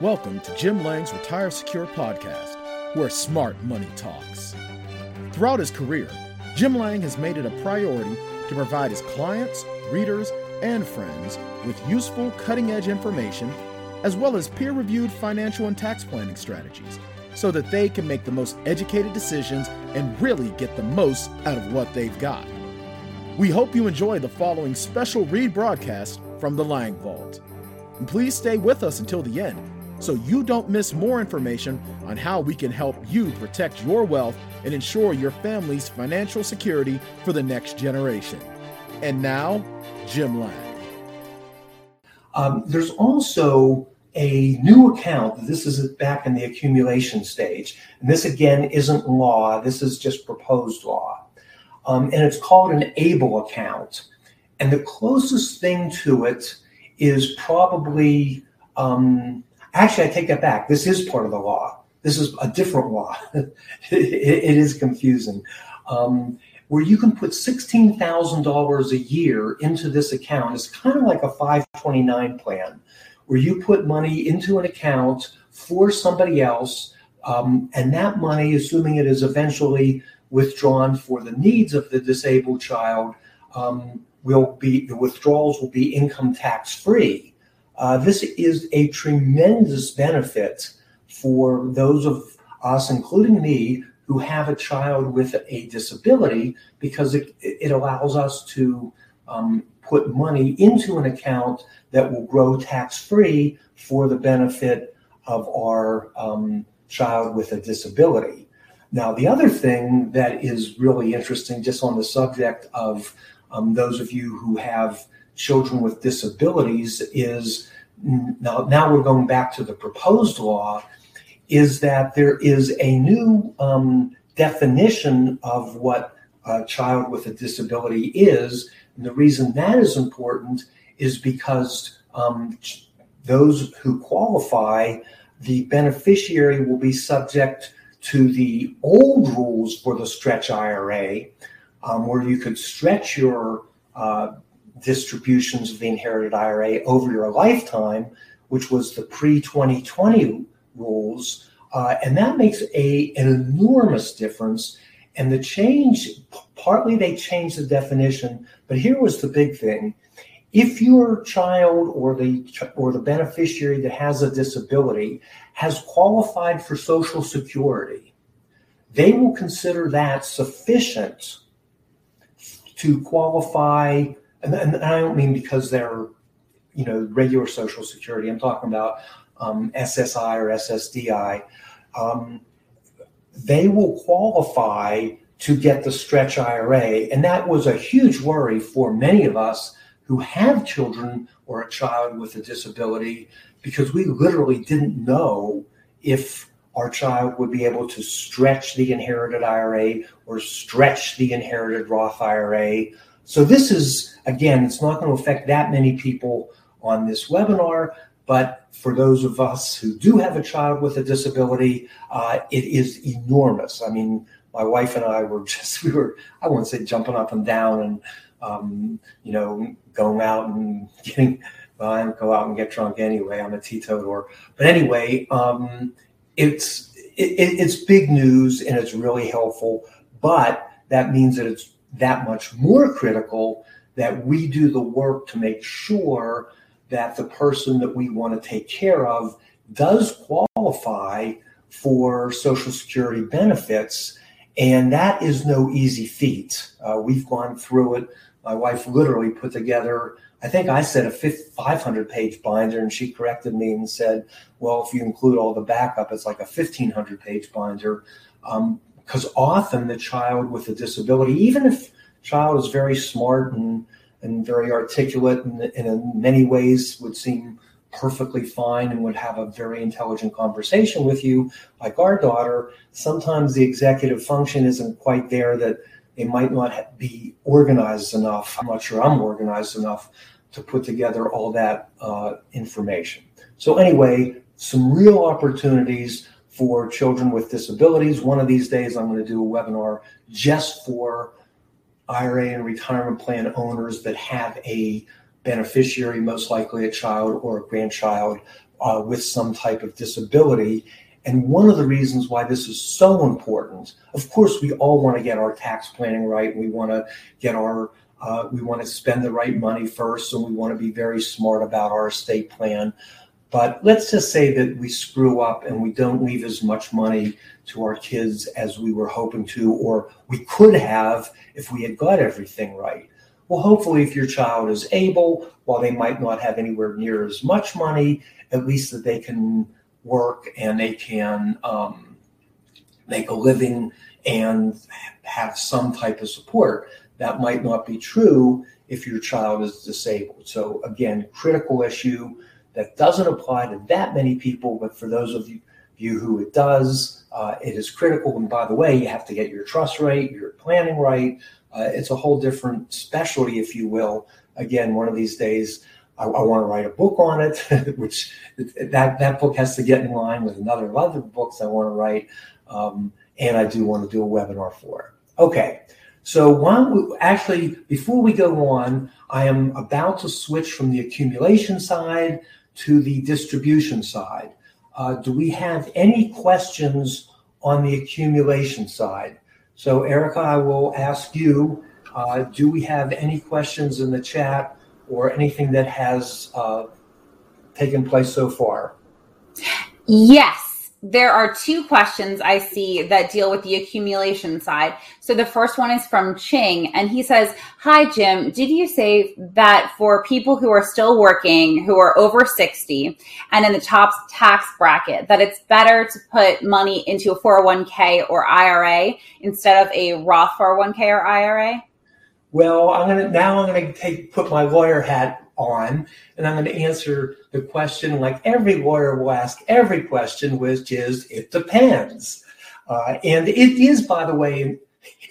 Welcome to Jim Lange's Retire Secure podcast, where smart money talks. Throughout his career, Jim Lange has made it a priority to provide his clients, readers, and friends with useful, cutting edge information, as well as peer reviewed financial and tax planning strategies, so that they can make the most educated decisions and really get the most out of what they've got. We hope you enjoy the following special read broadcast from the Lange Vault. And please stay with us until the end so you don't miss more information on how we can help you protect your wealth and ensure your family's financial security for the next generation. And now, Jim Lange. Um, there's also a new account. This is back in the accumulation stage. And this, again, isn't law, this is just proposed law. Um, and it's called an ABLE account. And the closest thing to it is probably um, Actually, I take that back. This is part of the law. This is a different law. it, it is confusing. Um, where you can put $16,000 a year into this account is kind of like a 529 plan, where you put money into an account for somebody else, um, and that money, assuming it is eventually withdrawn for the needs of the disabled child, um, will be the withdrawals will be income tax free. Uh, this is a tremendous benefit for those of us, including me, who have a child with a disability because it, it allows us to um, put money into an account that will grow tax free for the benefit of our um, child with a disability. Now, the other thing that is really interesting, just on the subject of um, those of you who have children with disabilities is now, now we're going back to the proposed law, is that there is a new um, definition of what a child with a disability is. And the reason that is important is because um, those who qualify, the beneficiary will be subject to the old rules for the stretch IRA, um, where you could stretch your uh, distributions of the inherited IRA over your lifetime, which was the pre 2020 rules. Uh, and that makes a, an enormous difference. And the change, partly they changed the definition, but here was the big thing. If your child or the or the beneficiary that has a disability has qualified for Social Security, they will consider that sufficient to qualify and, and I don't mean because they're, you know, regular Social Security. I'm talking about um, SSI or SSDI. Um, they will qualify to get the stretch IRA, and that was a huge worry for many of us who have children or a child with a disability because we literally didn't know if our child would be able to stretch the inherited IRA or stretch the inherited Roth IRA so this is, again, it's not going to affect that many people on this webinar, but for those of us who do have a child with a disability, uh, it is enormous. I mean, my wife and I were just, we were, I won't say jumping up and down and, um, you know, going out and getting, well, I go out and get drunk anyway. I'm a teetotaler. But anyway, um, it's, it, it's big news and it's really helpful, but that means that it's that much more critical that we do the work to make sure that the person that we want to take care of does qualify for Social Security benefits. And that is no easy feat. Uh, we've gone through it. My wife literally put together, I think I said a 500 page binder, and she corrected me and said, well, if you include all the backup, it's like a 1500 page binder. Um, because often the child with a disability, even if child is very smart and and very articulate and, and in many ways would seem perfectly fine and would have a very intelligent conversation with you, like our daughter, sometimes the executive function isn't quite there that they might not be organized enough. I'm not sure I'm organized enough to put together all that uh, information. So, anyway, some real opportunities for children with disabilities. One of these days, I'm going to do a webinar just for IRA and retirement plan owners that have a beneficiary, most likely a child or a grandchild uh, with some type of disability. And one of the reasons why this is so important, of course, we all want to get our tax planning right. We want to get our uh, we want to spend the right money first, and we want to be very smart about our estate plan. But let's just say that we screw up and we don't leave as much money to our kids as we were hoping to, or we could have if we had got everything right. Well, hopefully, if your child is able, while they might not have anywhere near as much money, at least that they can work and they can um, make a living and have some type of support. That might not be true if your child is disabled. So, again, critical issue that doesn't apply to that many people, but for those of you, who it does, uh, it is critical. And by the way, you have to get your trust right, your planning right. Uh, it's a whole different specialty, if you will. Again, one of these days, I, I want to write a book on it, which that that book has to get in line with another other books I want to write, um, and I do want to do a webinar for it. Okay, so one actually before we go on, I am about to switch from the accumulation side to the distribution side. Uh, do we have any questions on the accumulation side? So, Erica, I will ask you uh, do we have any questions in the chat or anything that has uh, taken place so far? Yes there are two questions I see that deal with the accumulation side. So the first one is from Ching, and he says, Hi, Jim. Did you say that for people who are still working, who are over 60 and in the top tax bracket, that it's better to put money into a 401k or IRA instead of a Roth 401k or IRA? Well, I'm gonna now I'm gonna take put my lawyer hat on, and I'm to answer the question like every lawyer will ask every question, which is it depends. Uh, and it is, by the way,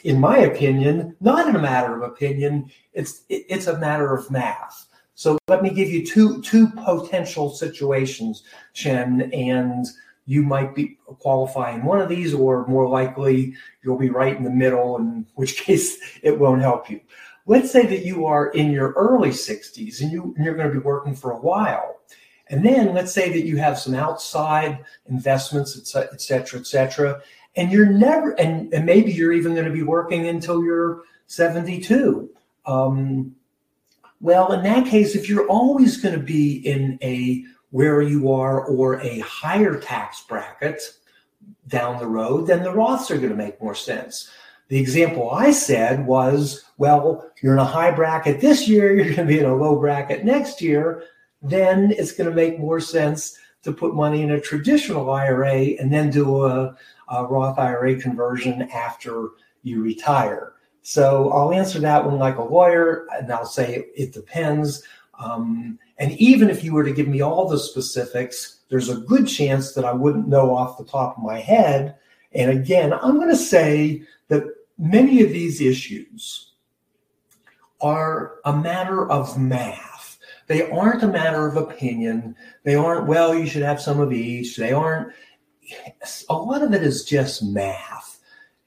in my opinion, not a matter of opinion. It's it's a matter of math. So let me give you two two potential situations, Chen, and you might be qualifying one of these, or more likely you'll be right in the middle, in which case it won't help you let's say that you are in your early 60s and you, you're going to be working for a while. And then let's say that you have some outside investments, et cetera, et cetera, and you're never, and, and maybe you're even going to be working until you're 72. Um, well, in that case, if you're always going to be in a where you are or a higher tax bracket down the road, then the Roths are going to make more sense. The example I said was, well, you're in a high bracket this year, you're going to be in a low bracket next year, then it's going to make more sense to put money in a traditional IRA and then do a, a Roth IRA conversion after you retire. So I'll answer that one like a lawyer, and I'll say it depends. Um, and even if you were to give me all the specifics, there's a good chance that I wouldn't know off the top of my head. And again, I'm going to say that many of these issues are a matter of math. They aren't a matter of opinion. They aren't, well, you should have some of each. They aren't, a lot of it is just math.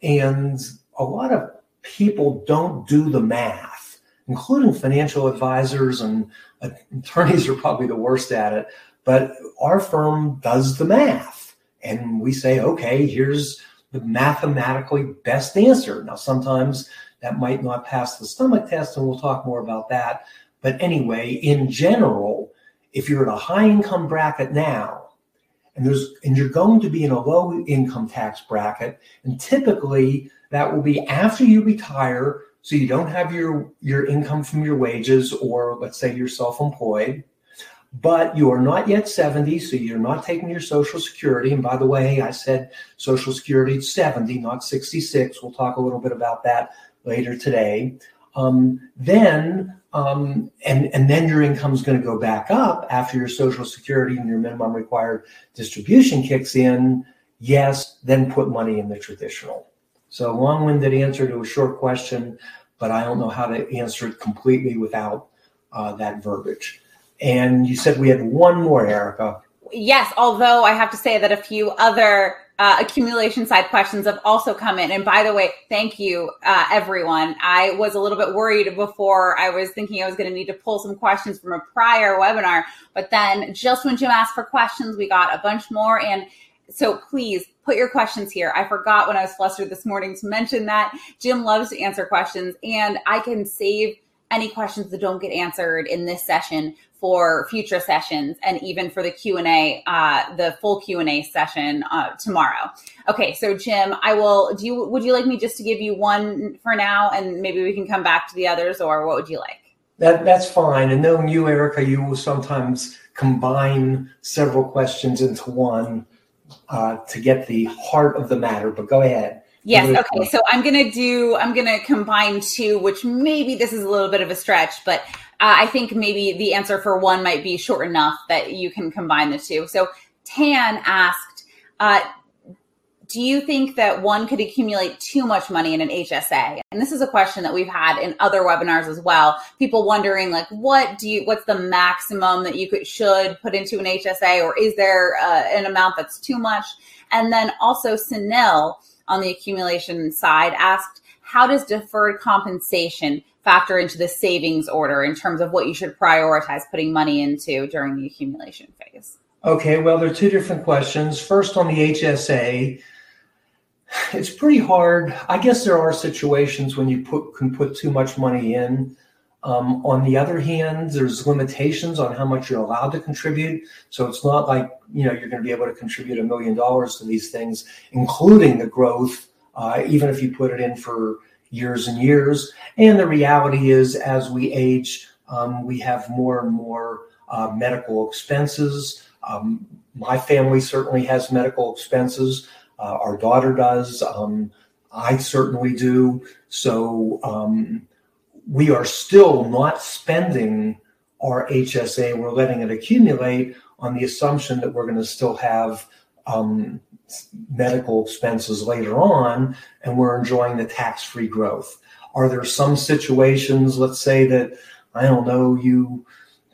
And a lot of people don't do the math, including financial advisors and attorneys are probably the worst at it. But our firm does the math. And we say, okay, here's the mathematically best answer. Now, sometimes that might not pass the stomach test, and we'll talk more about that. But anyway, in general, if you're in a high income bracket now, and there's and you're going to be in a low income tax bracket, and typically that will be after you retire, so you don't have your your income from your wages, or let's say you're self-employed but you are not yet 70, so you're not taking your Social Security. And by the way, I said Social Security is 70, not 66. We'll talk a little bit about that later today. Um, then um, and and then your income is going to go back up after your Social Security and your minimum required distribution kicks in. Yes, then put money in the traditional. So long-winded answer to a short question, but I don't know how to answer it completely without uh, that verbiage. And you said we had one more, Erica. Yes, although I have to say that a few other uh, accumulation side questions have also come in. And by the way, thank you, uh, everyone. I was a little bit worried before. I was thinking I was going to need to pull some questions from a prior webinar, but then just when Jim asked for questions, we got a bunch more. And so please put your questions here. I forgot when I was flustered this morning to mention that Jim loves to answer questions, and I can save any questions that don't get answered in this session for future sessions and even for the q&a uh, the full q&a session uh, tomorrow okay so jim i will do you would you like me just to give you one for now and maybe we can come back to the others or what would you like that, that's fine and knowing you erica you will sometimes combine several questions into one uh, to get the heart of the matter but go ahead Yes. Okay. So I'm going to do, I'm going to combine two, which maybe this is a little bit of a stretch, but uh, I think maybe the answer for one might be short enough that you can combine the two. So Tan asked, uh, do you think that one could accumulate too much money in an HSA? And this is a question that we've had in other webinars as well. People wondering like, what do you, what's the maximum that you could, should put into an HSA or is there uh, an amount that's too much? And then also Sunil, on the accumulation side asked, how does deferred compensation factor into the savings order in terms of what you should prioritize putting money into during the accumulation phase? Okay, well, there are two different questions. First, on the HSA, it's pretty hard. I guess there are situations when you put can put too much money in. Um, on the other hand, there's limitations on how much you're allowed to contribute. So it's not like you know you're going to be able to contribute a million dollars to these things, including the growth, uh, even if you put it in for years and years. And the reality is, as we age, um, we have more and more uh, medical expenses. Um, my family certainly has medical expenses. Uh, our daughter does. Um, I certainly do. So um, we are still not spending our HSA. We're letting it accumulate on the assumption that we're going to still have um, medical expenses later on, and we're enjoying the tax free growth. Are there some situations, let's say that, I don't know, you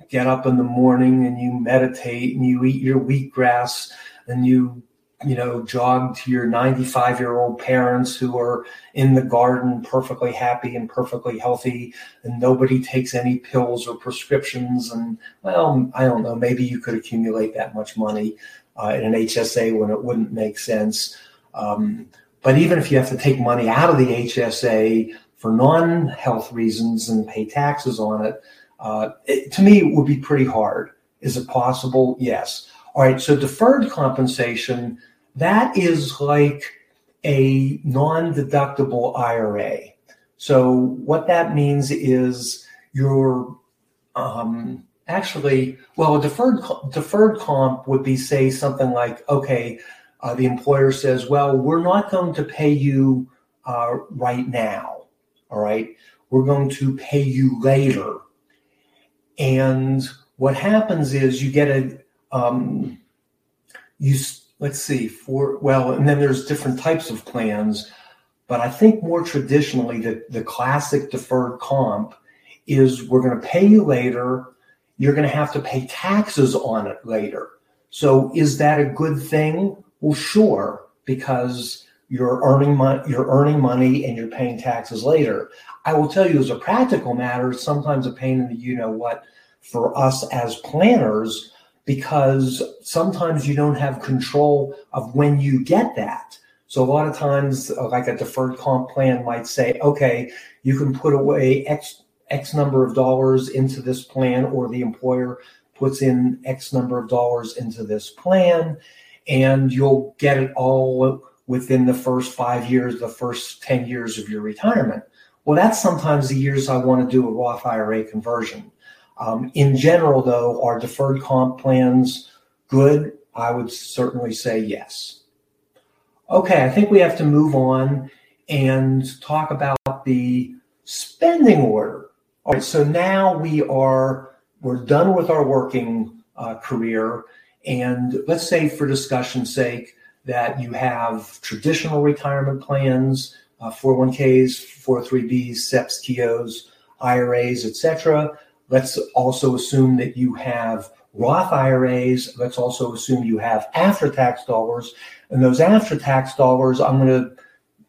get up in the morning and you meditate and you eat your wheatgrass and you you know, jog to your 95 year old parents who are in the garden, perfectly happy and perfectly healthy, and nobody takes any pills or prescriptions. And well, I don't know, maybe you could accumulate that much money uh, in an HSA when it wouldn't make sense. Um, but even if you have to take money out of the HSA for non health reasons and pay taxes on it, uh, it, to me, it would be pretty hard. Is it possible? Yes. All right, so deferred compensation, that is like a non deductible IRA. So, what that means is you're um, actually, well, a deferred, deferred comp would be, say, something like, okay, uh, the employer says, well, we're not going to pay you uh, right now. All right, we're going to pay you later. And what happens is you get a, um, you let's see for well and then there's different types of plans but i think more traditionally the, the classic deferred comp is we're going to pay you later you're going to have to pay taxes on it later. So is that a good thing? Well sure because you're earning money you're earning money and you're paying taxes later. I will tell you as a practical matter it's sometimes a pain in the you know what for us as planners because sometimes you don't have control of when you get that. So a lot of times, like a deferred comp plan might say, okay, you can put away X X number of dollars into this plan, or the employer puts in X number of dollars into this plan, and you'll get it all within the first five years, the first 10 years of your retirement. Well, that's sometimes the years I want to do a Roth IRA conversion. Um, in general, though, are deferred comp plans good? I would certainly say yes. Okay, I think we have to move on and talk about the spending order. All right, so now we are we're done with our working uh, career, and let's say, for discussion's sake, that you have traditional retirement plans, uh, 401ks, 403bs, SEPs, TOs, IRAs, etc. Let's also assume that you have Roth IRAs, let's also assume you have after tax dollars. And those after tax dollars, I'm going to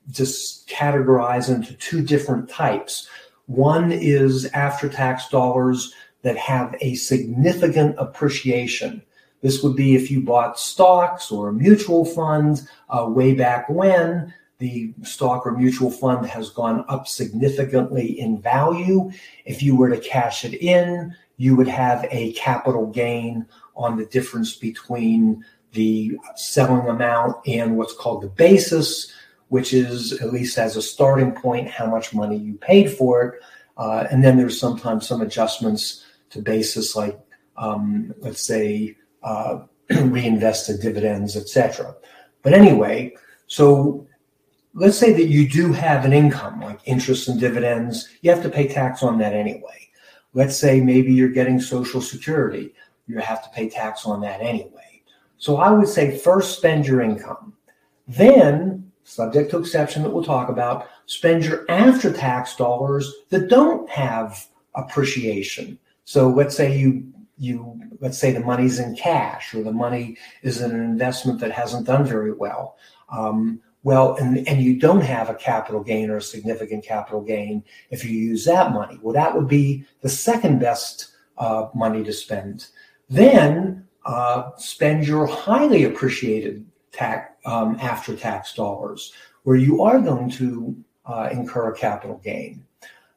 just categorize into two different types. One is after tax dollars that have a significant appreciation. This would be if you bought stocks or a mutual fund uh, way back when the stock or mutual fund has gone up significantly in value. If you were to cash it in, you would have a capital gain on the difference between the selling amount and what's called the basis, which is at least as a starting point how much money you paid for it. Uh, and then there's sometimes some adjustments to basis, like um, let's say uh, reinvested dividends, etc. But anyway, so let's say that you do have an income like interest and dividends, you have to pay tax on that anyway. Let's say maybe you're getting Social Security, you have to pay tax on that anyway. So I would say first spend your income. Then, subject to exception that we'll talk about, spend your after tax dollars that don't have appreciation. So let's say you you let's say the money's in cash or the money is in an investment that hasn't done very well. Um, well, and, and you don't have a capital gain or a significant capital gain if you use that money. Well, that would be the second best uh, money to spend. Then uh, spend your highly appreciated tax um, after tax dollars, where you are going to uh, incur a capital gain.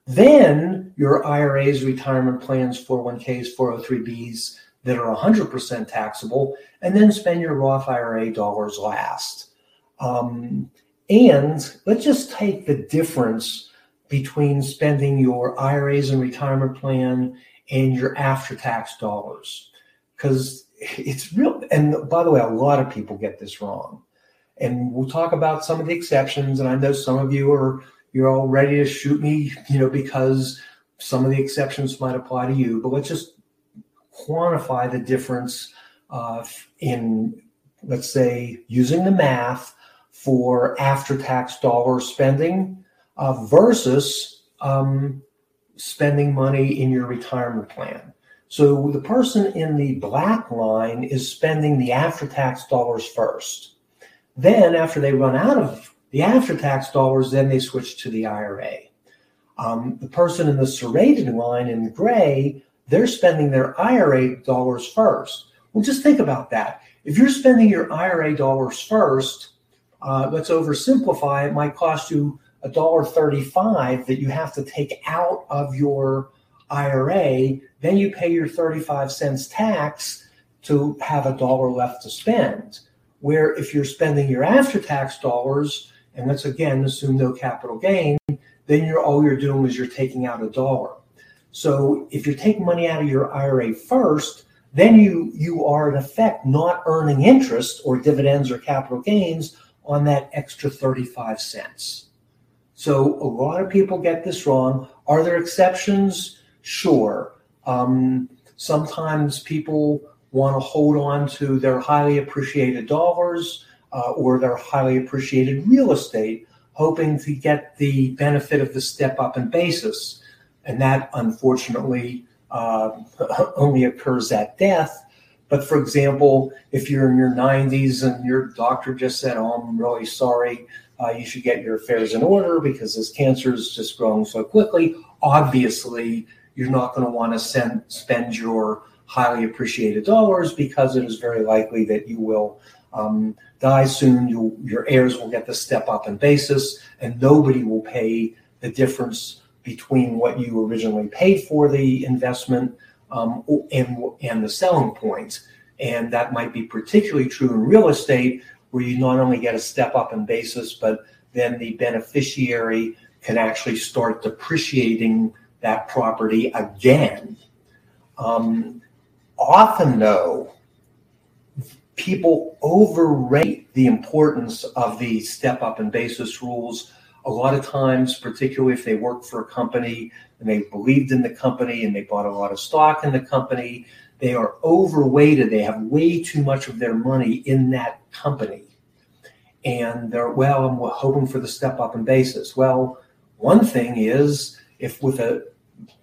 Then your IRAs, retirement plans, 401ks, 403bs that are 100% taxable, and then spend your Roth IRA dollars last. Um, and let's just take the difference between spending your IRAs and retirement plan and your after tax dollars. Because it's real. And by the way, a lot of people get this wrong. And we'll talk about some of the exceptions. And I know some of you are you're all ready to shoot me, you know, because some of the exceptions might apply to you. But let's just quantify the difference uh, in, let's say, using the math for after tax dollar spending uh, versus um, spending money in your retirement plan. So the person in the black line is spending the after tax dollars first. Then, after they run out of the after tax dollars, then they switch to the IRA. Um, the person in the serrated line in gray, they're spending their IRA dollars first. Well, just think about that. If you're spending your IRA dollars first, uh, let's oversimplify, it might cost you a dollar thirty-five that you have to take out of your IRA. Then you pay your 35 cents tax to have a dollar left to spend. Where if you're spending your after tax dollars, and let's again assume no capital gain, then you're all you're doing is you're taking out a dollar. So if you're taking money out of your IRA first, then you you are in effect not earning interest or dividends or capital gains on that extra 35 cents. So a lot of people get this wrong. Are there exceptions? Sure. Um, sometimes people want to hold on to their highly appreciated dollars uh, or their highly appreciated real estate, hoping to get the benefit of the step up in basis. And that unfortunately uh, only occurs at death. But for example, if you're in your 90s and your doctor just said, Oh, I'm really sorry, uh, you should get your affairs in order because this cancer is just growing so quickly, obviously, you're not going to want to send, spend your highly appreciated dollars because it is very likely that you will um, die soon. you your heirs will get the step up in basis, and nobody will pay the difference between what you originally paid for the investment um, and, and the selling point. And that might be particularly true in real estate, where you not only get a step up in basis, but then the beneficiary can actually start depreciating that property again. Um, often, though, people overrate the importance of the step up and basis rules. A lot of times, particularly if they work for a company and they believed in the company and they bought a lot of stock in the company. They are overweighted. They have way too much of their money in that company. And they're, well, I'm hoping for the step up in basis. Well, one thing is if with a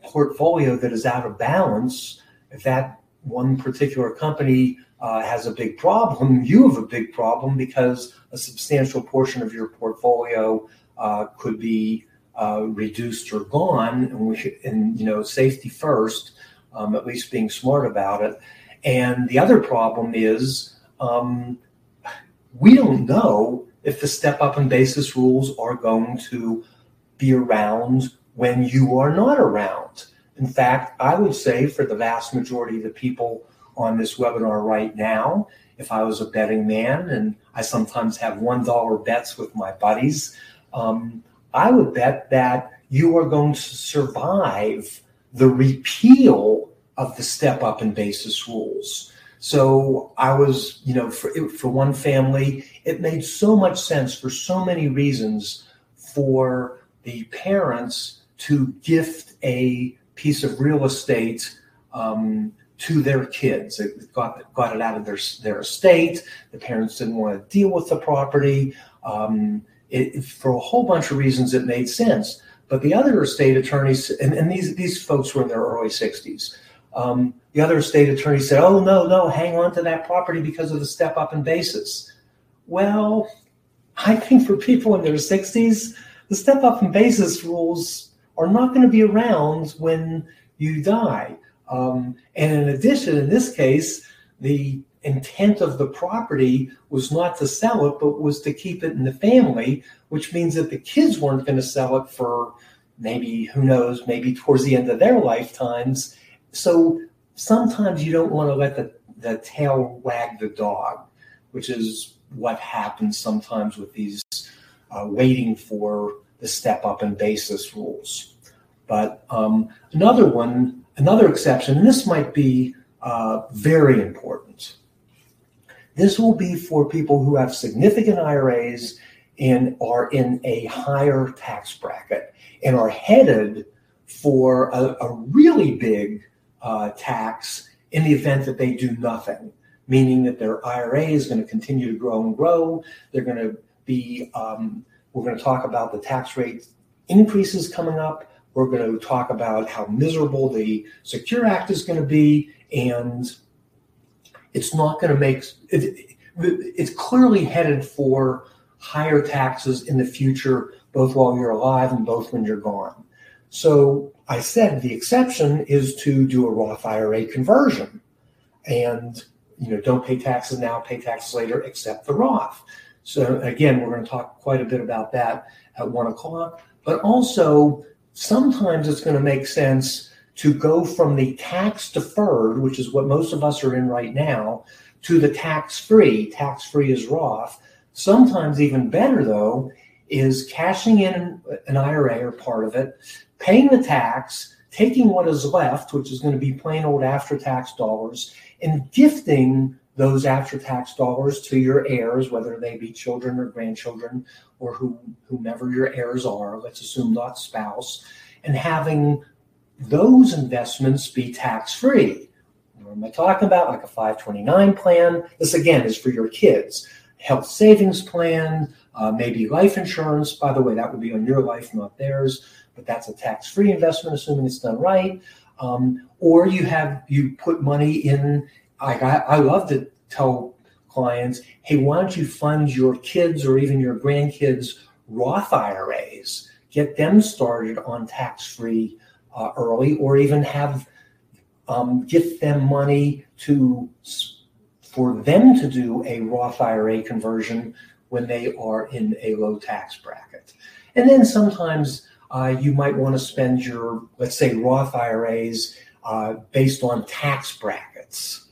portfolio that is out of balance, if that one particular company uh, has a big problem, you have a big problem because a substantial portion of your portfolio uh, could be uh, reduced or gone. And we should, and you know, safety first, um, at least being smart about it. And the other problem is um, we don't know if the step up and basis rules are going to be around when you are not around. In fact, I would say for the vast majority of the people on this webinar right now, if I was a betting man and I sometimes have $1 bets with my buddies, um, I would bet that you are going to survive the repeal of the step up and basis rules. So I was, you know, for, for one family, it made so much sense for so many reasons for the parents to gift a piece of real estate um, to their kids. They got, got it out of their, their estate. The parents didn't want to deal with the property. Um, it, for a whole bunch of reasons, it made sense. But the other estate attorneys, and, and these, these folks were in their early 60s, um, the other estate attorney said, oh, no, no, hang on to that property because of the step up in basis. Well, I think for people in their 60s, the step up in basis rules are not going to be around when you die. Um, and in addition, in this case, the intent of the property was not to sell it, but was to keep it in the family, which means that the kids weren't going to sell it for maybe, who knows, maybe towards the end of their lifetimes. So sometimes you don't want to let the, the tail wag the dog, which is what happens sometimes with these uh, waiting for the step up and basis rules. But um, another one, another exception, and this might be uh, very important. This will be for people who have significant IRAs and are in a higher tax bracket and are headed for a, a really big uh, tax in the event that they do nothing, meaning that their IRA is going to continue to grow and grow. They're going to be, um, we're going to talk about the tax rate increases coming up. We're going to talk about how miserable the Secure Act is going to be. And it's not going to make it, it's clearly headed for higher taxes in the future, both while you're alive and both when you're gone. So I said the exception is to do a Roth IRA conversion. And you know, don't pay taxes now, pay taxes later, except the Roth. So again, we're going to talk quite a bit about that at one o'clock. But also, sometimes it's going to make sense to go from the tax deferred, which is what most of us are in right now, to the tax free. Tax free is Roth. Sometimes even better though is cashing in an IRA or part of it, paying the tax, taking what is left, which is going to be plain old after tax dollars, and gifting those after tax dollars to your heirs, whether they be children or grandchildren or who, whomever your heirs are, let's assume not spouse, and having those investments be tax free. What am I talking about? Like a 529 plan. This again is for your kids. Health savings plan, uh, maybe life insurance. By the way, that would be on your life, not theirs but that's a tax-free investment, assuming it's done right. Um, or you have you put money in. Like I, I love to tell clients, hey, why don't you fund your kids or even your grandkids Roth IRAs? Get them started on tax-free uh, early, or even have um, give them money to for them to do a Roth IRA conversion when they are in a low tax bracket. And then sometimes uh, you might want to spend your, let's say, Roth IRAs uh, based on tax brackets.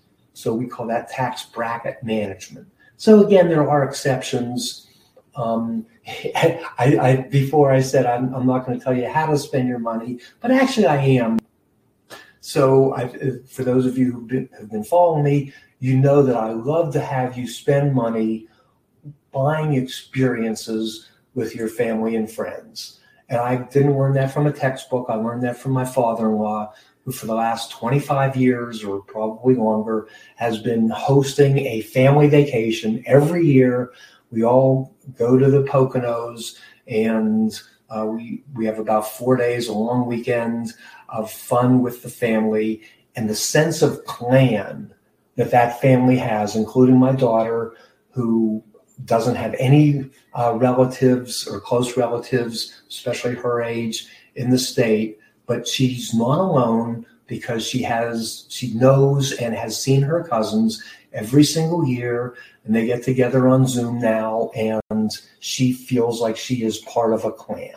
So we call that tax bracket management. So again, there are exceptions. Um, I, I, before I said I'm, I'm not going to tell you how to spend your money, but actually I am. So I, for those of you who have been following me, you know that I love to have you spend money buying experiences with your family and friends. And I didn't learn that from a textbook. I learned that from my father in law, who for the last 25 years or probably longer has been hosting a family vacation every year. We all go to the Poconos and uh, we, we have about four days, a long weekend of fun with the family. and the sense of clan that that family has, including my daughter, who doesn't have any uh, relatives or close relatives, especially her age, in the state, but she's not alone because she has she knows and has seen her cousins every single year and they get together on zoom now and she feels like she is part of a clan.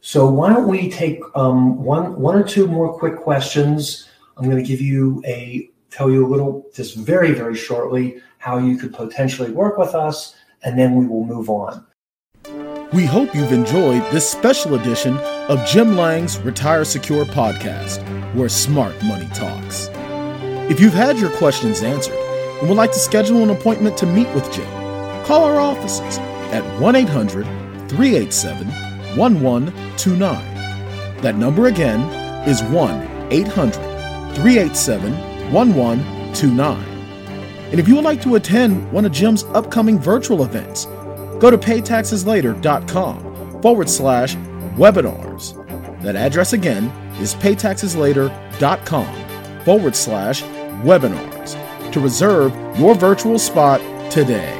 So why don't we take um, one one or two more quick questions. I'm going to give you a tell you a little just very very shortly how you could potentially work with us and then we will move on. We hope you've enjoyed this special edition of Jim Lange's Retire Secure podcast, where smart money talks. If you've had your questions answered and would like to schedule an appointment to meet with Jim, call our offices at 1 800 387 1129. That number again is 1 800 387 1129. And if you would like to attend one of Jim's upcoming virtual events, go to paytaxeslater.com forward slash webinars. That address again is paytaxeslater.com forward slash webinars to reserve your virtual spot today.